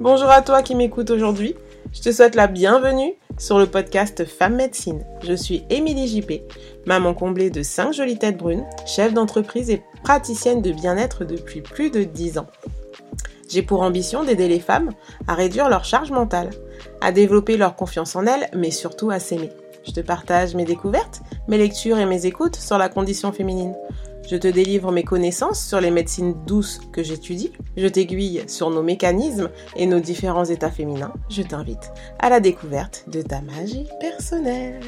Bonjour à toi qui m'écoute aujourd'hui. Je te souhaite la bienvenue sur le podcast Femme Médecine. Je suis Émilie Jippé, maman comblée de 5 jolies têtes brunes, chef d'entreprise et praticienne de bien-être depuis plus de 10 ans. J'ai pour ambition d'aider les femmes à réduire leur charge mentale, à développer leur confiance en elles, mais surtout à s'aimer. Je te partage mes découvertes, mes lectures et mes écoutes sur la condition féminine. Je te délivre mes connaissances sur les médecines douces que j'étudie. Je t'aiguille sur nos mécanismes et nos différents états féminins. Je t'invite à la découverte de ta magie personnelle.